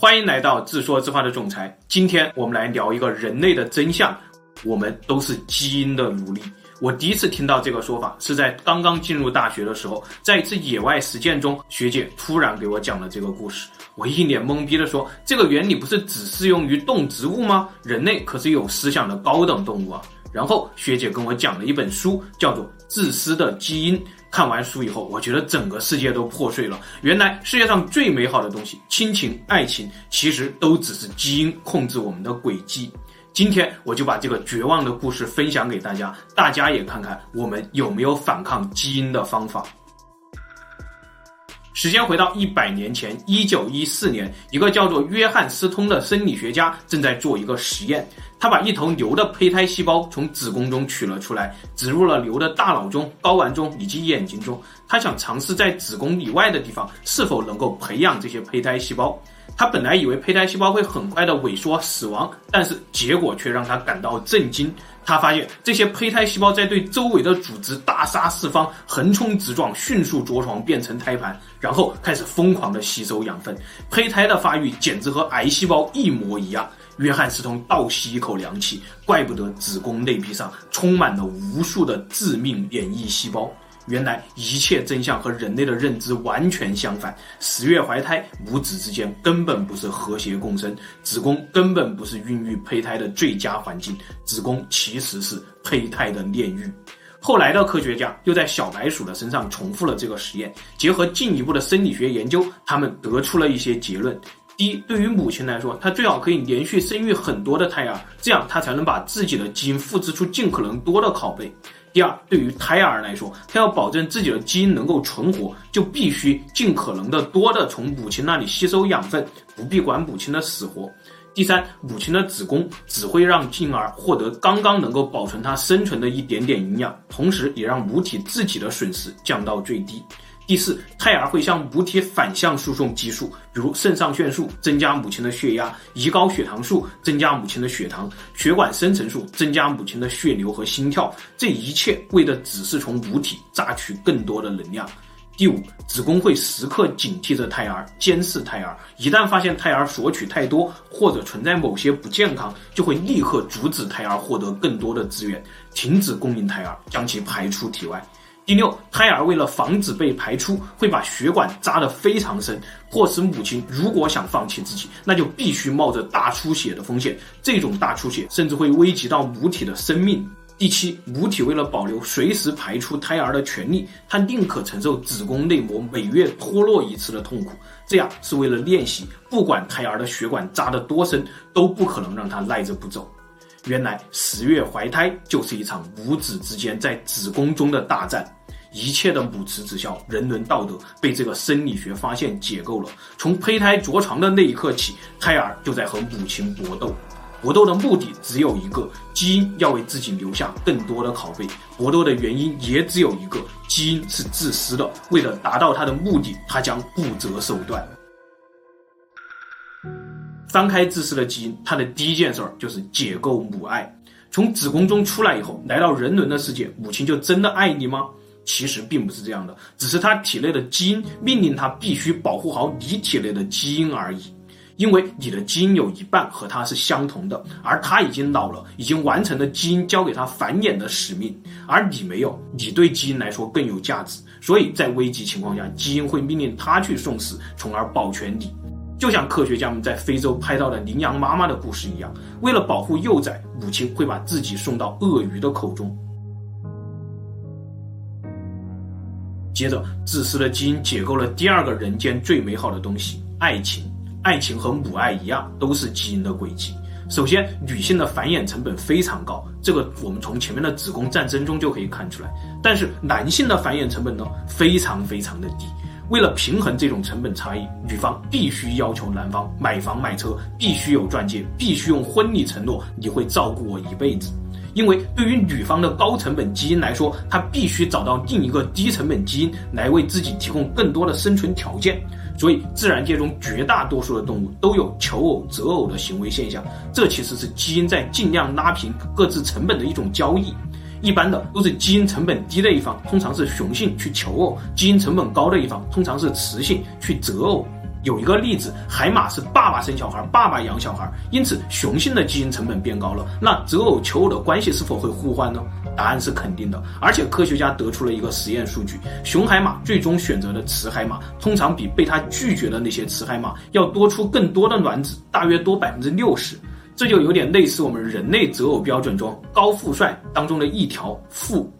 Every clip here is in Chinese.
欢迎来到自说自话的总裁。今天我们来聊一个人类的真相：我们都是基因的奴隶。我第一次听到这个说法是在刚刚进入大学的时候，在一次野外实践中，学姐突然给我讲了这个故事。我一脸懵逼地说：“这个原理不是只适用于动植物吗？人类可是有思想的高等动物啊！”然后学姐跟我讲了一本书，叫做《自私的基因》。看完书以后，我觉得整个世界都破碎了。原来世界上最美好的东西——亲情、爱情，其实都只是基因控制我们的轨迹。今天我就把这个绝望的故事分享给大家，大家也看看我们有没有反抗基因的方法。时间回到一百年前，一九一四年，一个叫做约翰斯通的生理学家正在做一个实验。他把一头牛的胚胎细胞从子宫中取了出来，植入了牛的大脑中、睾丸中以及眼睛中。他想尝试在子宫以外的地方是否能够培养这些胚胎细胞。他本来以为胚胎细胞会很快的萎缩死亡，但是结果却让他感到震惊。他发现这些胚胎细胞在对周围的组织大杀四方，横冲直撞，迅速着床变成胎盘，然后开始疯狂的吸收养分。胚胎的发育简直和癌细胞一模一样。约翰斯通倒吸一口凉气，怪不得子宫内壁上充满了无数的致命免疫细胞。原来一切真相和人类的认知完全相反。十月怀胎，母子之间根本不是和谐共生，子宫根本不是孕育胚胎的最佳环境，子宫其实是胚胎的炼狱。后来的科学家又在小白鼠的身上重复了这个实验，结合进一步的生理学研究，他们得出了一些结论。第一，对于母亲来说，她最好可以连续生育很多的胎儿，这样她才能把自己的基因复制出尽可能多的拷贝。第二，对于胎儿来说，他要保证自己的基因能够存活，就必须尽可能的多的从母亲那里吸收养分，不必管母亲的死活。第三，母亲的子宫只会让婴儿获得刚刚能够保存它生存的一点点营养，同时也让母体自己的损失降到最低。第四，胎儿会向母体反向输送激素，比如肾上腺素增加母亲的血压，胰高血糖素增加母亲的血糖，血管生成素增加母亲的血流和心跳。这一切为的只是从母体榨取更多的能量。第五，子宫会时刻警惕着胎儿，监视胎儿，一旦发现胎儿索取太多或者存在某些不健康，就会立刻阻止胎儿获得更多的资源，停止供应胎儿，将其排出体外。第六，胎儿为了防止被排出，会把血管扎得非常深，迫使母亲如果想放弃自己，那就必须冒着大出血的风险。这种大出血甚至会危及到母体的生命。第七，母体为了保留随时排出胎儿的权利，她宁可承受子宫内膜每月脱落一次的痛苦，这样是为了练习，不管胎儿的血管扎得多深，都不可能让他赖着不走。原来十月怀胎就是一场母子之间在子宫中的大战。一切的母慈子孝、人伦道德被这个生理学发现解构了。从胚胎着床的那一刻起，胎儿就在和母亲搏斗。搏斗的目的只有一个：基因要为自己留下更多的拷贝。搏斗的原因也只有一个：基因是自私的。为了达到它的目的，它将不择手段。翻开自私的基因，它的第一件事儿就是解构母爱。从子宫中出来以后，来到人伦的世界，母亲就真的爱你吗？其实并不是这样的，只是他体内的基因命令他必须保护好你体内的基因而已。因为你的基因有一半和他是相同的，而他已经老了，已经完成了基因交给他繁衍的使命，而你没有，你对基因来说更有价值。所以在危急情况下，基因会命令他去送死，从而保全你。就像科学家们在非洲拍到的羚羊妈妈的故事一样，为了保护幼崽，母亲会把自己送到鳄鱼的口中。接着，自私的基因解构了第二个人间最美好的东西——爱情。爱情和母爱一样，都是基因的轨迹。首先，女性的繁衍成本非常高，这个我们从前面的子宫战争中就可以看出来。但是，男性的繁衍成本呢，非常非常的低。为了平衡这种成本差异，女方必须要求男方买房买车，必须有钻戒，必须用婚礼承诺你会照顾我一辈子。因为对于女方的高成本基因来说，她必须找到另一个低成本基因来为自己提供更多的生存条件。所以，自然界中绝大多数的动物都有求偶择偶的行为现象，这其实是基因在尽量拉平各自成本的一种交易。一般的都是基因成本低的一方，通常是雄性去求偶；基因成本高的一方，通常是雌性去择偶。有一个例子，海马是爸爸生小孩，爸爸养小孩，因此雄性的基因成本变高了，那择偶求偶的关系是否会互换呢？答案是肯定的。而且科学家得出了一个实验数据，雄海马最终选择的雌海马，通常比被他拒绝的那些雌海马要多出更多的卵子，大约多百分之六十。这就有点类似我们人类择偶标准中高富帅当中的一条富。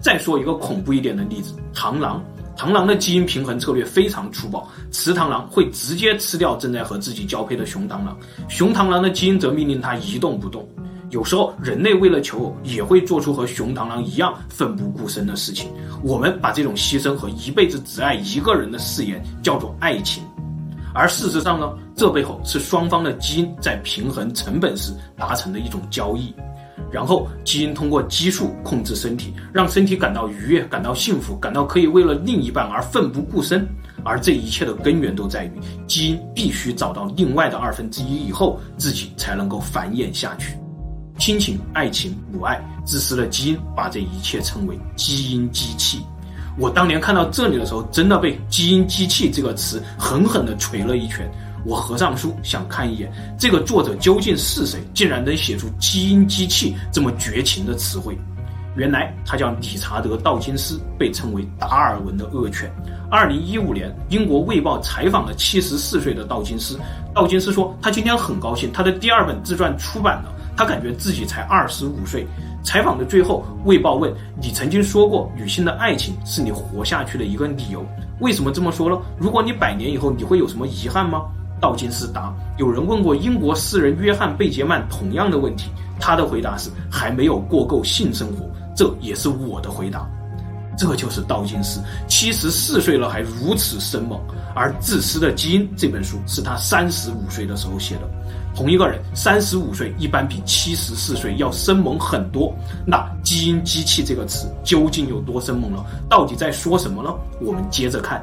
再说一个恐怖一点的例子，螳螂。螳螂的基因平衡策略非常粗暴，雌螳螂会直接吃掉正在和自己交配的雄螳螂，雄螳螂的基因则命令它一动不动。有时候人类为了求偶，也会做出和雄螳螂一样奋不顾身的事情。我们把这种牺牲和一辈子只爱一个人的誓言叫做爱情，而事实上呢，这背后是双方的基因在平衡成本时达成的一种交易。然后基因通过激素控制身体，让身体感到愉悦，感到幸福，感到可以为了另一半而奋不顾身。而这一切的根源都在于基因必须找到另外的二分之一以后，自己才能够繁衍下去。亲情、爱情、母爱，自私的基因把这一切称为基因机器。我当年看到这里的时候，真的被“基因机器”这个词狠狠地锤了一拳。我合上书，想看一眼这个作者究竟是谁，竟然能写出“基因机器”这么绝情的词汇。原来他叫理查德·道金斯，被称为达尔文的恶犬。二零一五年，英国《卫报》采访了七十四岁的道金斯。道金斯说，他今天很高兴，他的第二本自传出版了。他感觉自己才二十五岁。采访的最后，《卫报》问：“你曾经说过，女性的爱情是你活下去的一个理由，为什么这么说呢？如果你百年以后，你会有什么遗憾吗？”道金斯答：“有人问过英国诗人约翰贝杰曼同样的问题，他的回答是还没有过够性生活。这也是我的回答。这就是道金斯七十四岁了还如此生猛。而《自私的基因》这本书是他三十五岁的时候写的。同一个人三十五岁一般比七十四岁要生猛很多。那‘基因机器’这个词究竟有多生猛呢？到底在说什么呢？我们接着看。”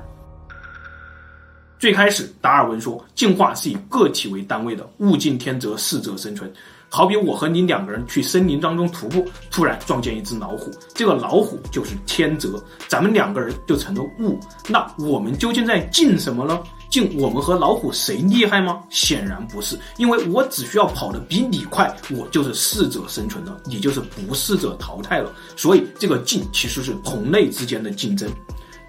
最开始，达尔文说，进化是以个体为单位的，物竞天择，适者生存。好比我和你两个人去森林当中徒步，突然撞见一只老虎，这个老虎就是天择，咱们两个人就成了物。那我们究竟在竞什么呢？竞我们和老虎谁厉害吗？显然不是，因为我只需要跑得比你快，我就是适者生存了，你就是不适者淘汰了。所以这个竞其实是同类之间的竞争。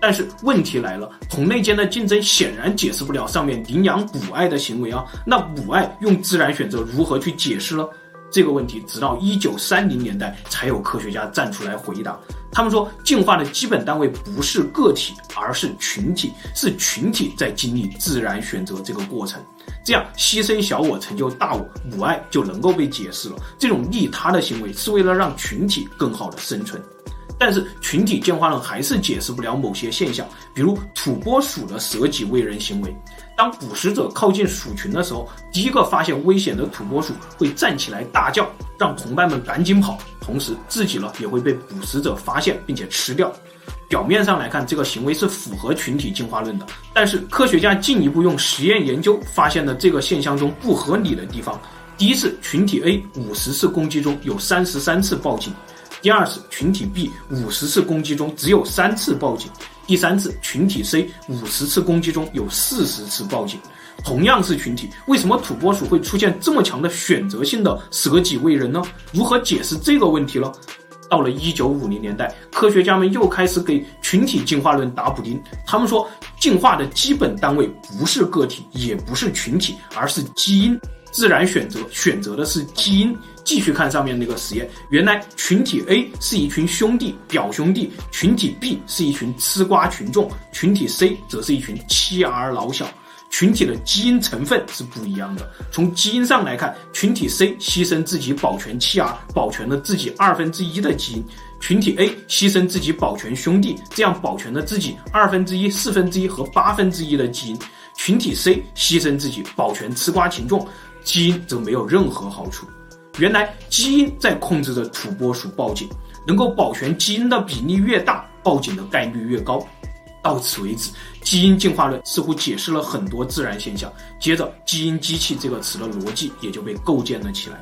但是问题来了，同类间的竞争显然解释不了上面领养母爱的行为啊。那母爱用自然选择如何去解释呢？这个问题直到一九三零年代才有科学家站出来回答。他们说，进化的基本单位不是个体，而是群体，是群体在经历自然选择这个过程。这样牺牲小我成就大我，母爱就能够被解释了。这种利他的行为是为了让群体更好的生存。但是群体进化论还是解释不了某些现象，比如土拨鼠的舍己为人行为。当捕食者靠近鼠群的时候，第一个发现危险的土拨鼠会站起来大叫，让同伴们赶紧跑，同时自己呢也会被捕食者发现并且吃掉。表面上来看，这个行为是符合群体进化论的，但是科学家进一步用实验研究发现了这个现象中不合理的地方。第一次群体 A 五十次攻击中有三十三次报警。第二次群体 B 五十次攻击中只有三次报警，第三次群体 C 五十次攻击中有四十次报警。同样是群体，为什么土拨鼠会出现这么强的选择性的舍己为人呢？如何解释这个问题呢？到了一九五零年代，科学家们又开始给群体进化论打补丁。他们说，进化的基本单位不是个体，也不是群体，而是基因。自然选择选择的是基因。继续看上面那个实验，原来群体 A 是一群兄弟表兄弟，群体 B 是一群吃瓜群众，群体 C 则是一群妻儿老小。群体的基因成分是不一样的。从基因上来看，群体 C 牺牲自己保全妻儿，保全了自己二分之一的基因；群体 A 牺牲自己保全兄弟，这样保全了自己二分之一、四分之一和八分之一的基因；群体 C 牺牲自己保全吃瓜群众。基因则没有任何好处。原来基因在控制着土拨鼠报警，能够保全基因的比例越大，报警的概率越高。到此为止，基因进化论似乎解释了很多自然现象。接着，基因机器这个词的逻辑也就被构建了起来。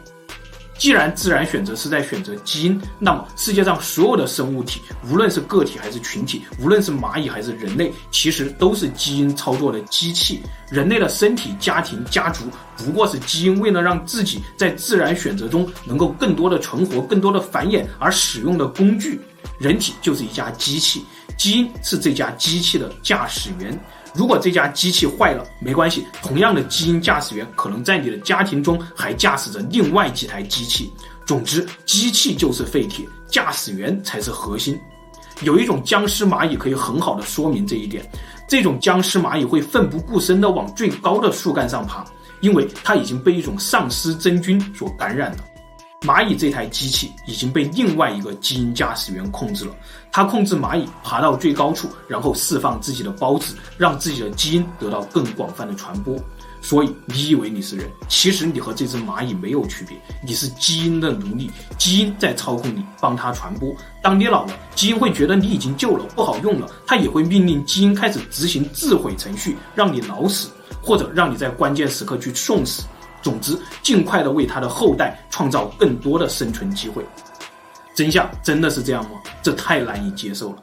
既然自然选择是在选择基因，那么世界上所有的生物体，无论是个体还是群体，无论是蚂蚁还是人类，其实都是基因操作的机器。人类的身体、家庭、家族，不过是基因为了让自己在自然选择中能够更多的存活、更多的繁衍而使用的工具。人体就是一架机器，基因是这架机器的驾驶员。如果这架机器坏了，没关系，同样的基因驾驶员可能在你的家庭中还驾驶着另外几台机器。总之，机器就是废铁，驾驶员才是核心。有一种僵尸蚂蚁可以很好的说明这一点。这种僵尸蚂蚁会奋不顾身地往最高的树干上爬，因为它已经被一种丧尸真菌所感染了。蚂蚁这台机器已经被另外一个基因驾驶员控制了，它控制蚂蚁爬到最高处，然后释放自己的孢子，让自己的基因得到更广泛的传播。所以你以为你是人，其实你和这只蚂蚁没有区别，你是基因的奴隶，基因在操控你，帮它传播。当你老了，基因会觉得你已经旧了，不好用了，它也会命令基因开始执行自毁程序，让你老死，或者让你在关键时刻去送死。总之，尽快的为他的后代创造更多的生存机会。真相真的是这样吗？这太难以接受了。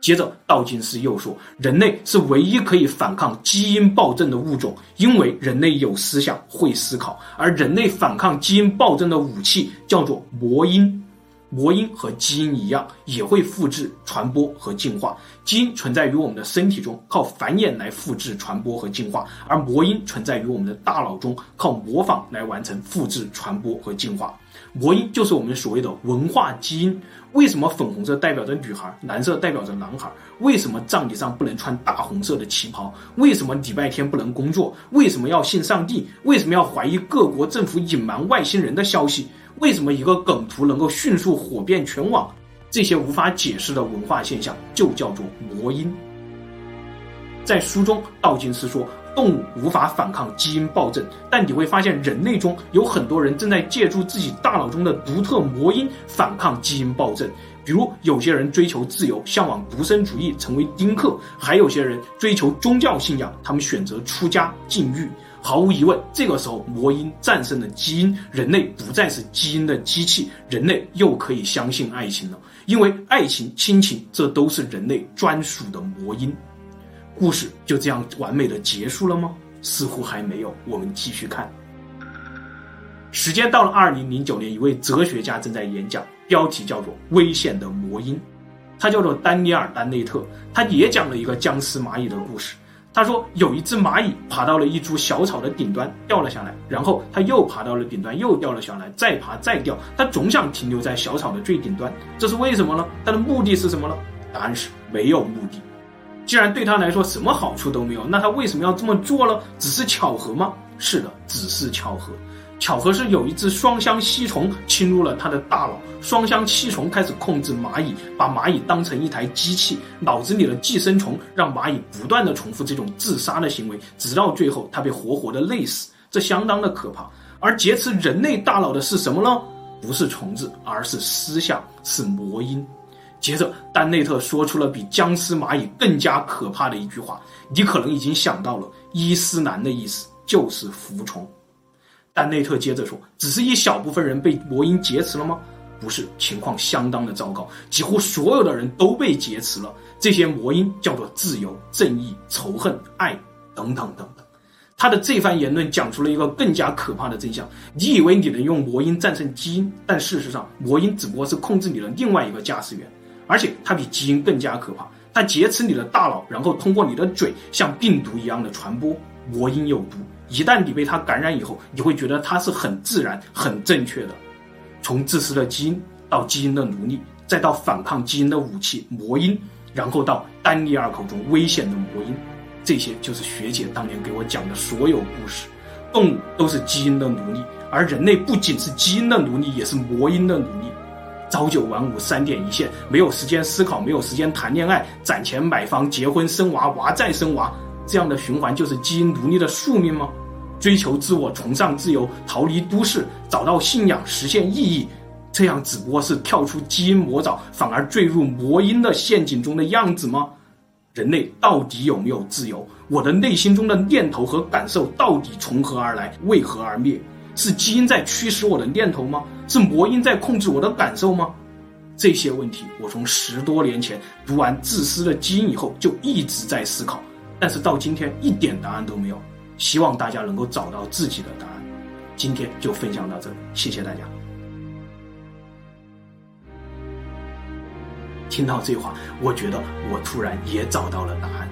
接着，道金斯又说，人类是唯一可以反抗基因暴政的物种，因为人类有思想，会思考，而人类反抗基因暴政的武器叫做魔音。魔音和基因一样，也会复制、传播和进化。基因存在于我们的身体中，靠繁衍来复制、传播和进化；而魔音存在于我们的大脑中，靠模仿来完成复制、传播和进化。魔音就是我们所谓的文化基因。为什么粉红色代表着女孩，蓝色代表着男孩？为什么葬礼上不能穿大红色的旗袍？为什么礼拜天不能工作？为什么要信上帝？为什么要怀疑各国政府隐瞒外星人的消息？为什么一个梗图能够迅速火遍全网？这些无法解释的文化现象就叫做魔音。在书中，道金斯说，动物无法反抗基因暴政，但你会发现人类中有很多人正在借助自己大脑中的独特魔音反抗基因暴政。比如，有些人追求自由，向往独身主义，成为丁克；还有些人追求宗教信仰，他们选择出家禁欲。毫无疑问，这个时候魔音战胜了基因，人类不再是基因的机器，人类又可以相信爱情了。因为爱情、亲情，这都是人类专属的魔音。故事就这样完美的结束了吗？似乎还没有。我们继续看。时间到了二零零九年，一位哲学家正在演讲，标题叫做《危险的魔音》，他叫做丹尼尔·丹内特，他也讲了一个僵尸蚂蚁的故事。他说，有一只蚂蚁爬到了一株小草的顶端，掉了下来，然后它又爬到了顶端，又掉了下来，再爬再掉，它总想停留在小草的最顶端，这是为什么呢？它的目的是什么呢？答案是没有目的。既然对他来说什么好处都没有，那他为什么要这么做呢？只是巧合吗？是的，只是巧合。巧合是有一只双相吸虫侵入了他的大脑，双相吸虫开始控制蚂蚁，把蚂蚁当成一台机器，脑子里的寄生虫让蚂蚁不断地重复这种自杀的行为，直到最后他被活活的累死，这相当的可怕。而劫持人类大脑的是什么呢？不是虫子，而是思想，是魔音。接着，丹内特说出了比僵尸蚂蚁更加可怕的一句话，你可能已经想到了，伊斯兰的意思就是服从。但内特接着说：“只是一小部分人被魔音劫持了吗？不是，情况相当的糟糕，几乎所有的人都被劫持了。这些魔音叫做自由、正义、仇恨、爱等等等等。”他的这番言论讲出了一个更加可怕的真相：你以为你能用魔音战胜基因，但事实上，魔音只不过是控制你的另外一个驾驶员，而且它比基因更加可怕。它劫持你的大脑，然后通过你的嘴像病毒一样的传播。魔音有毒。一旦你被它感染以后，你会觉得它是很自然、很正确的。从自私的基因到基因的奴隶，再到反抗基因的武器魔音，然后到丹尼尔口中危险的魔音，这些就是学姐当年给我讲的所有故事。动物都是基因的奴隶，而人类不仅是基因的奴隶，也是魔音的奴隶。朝九晚五，三点一线，没有时间思考，没有时间谈恋爱，攒钱买房、结婚、生娃，娃再生娃。这样的循环就是基因奴隶的宿命吗？追求自我，崇尚自由，逃离都市，找到信仰，实现意义，这样只不过是跳出基因魔爪，反而坠入魔音的陷阱中的样子吗？人类到底有没有自由？我的内心中的念头和感受到底从何而来？为何而灭？是基因在驱使我的念头吗？是魔音在控制我的感受吗？这些问题，我从十多年前读完《自私的基因》以后就一直在思考，但是到今天一点答案都没有。希望大家能够找到自己的答案。今天就分享到这里，谢谢大家。听到这话，我觉得我突然也找到了答案。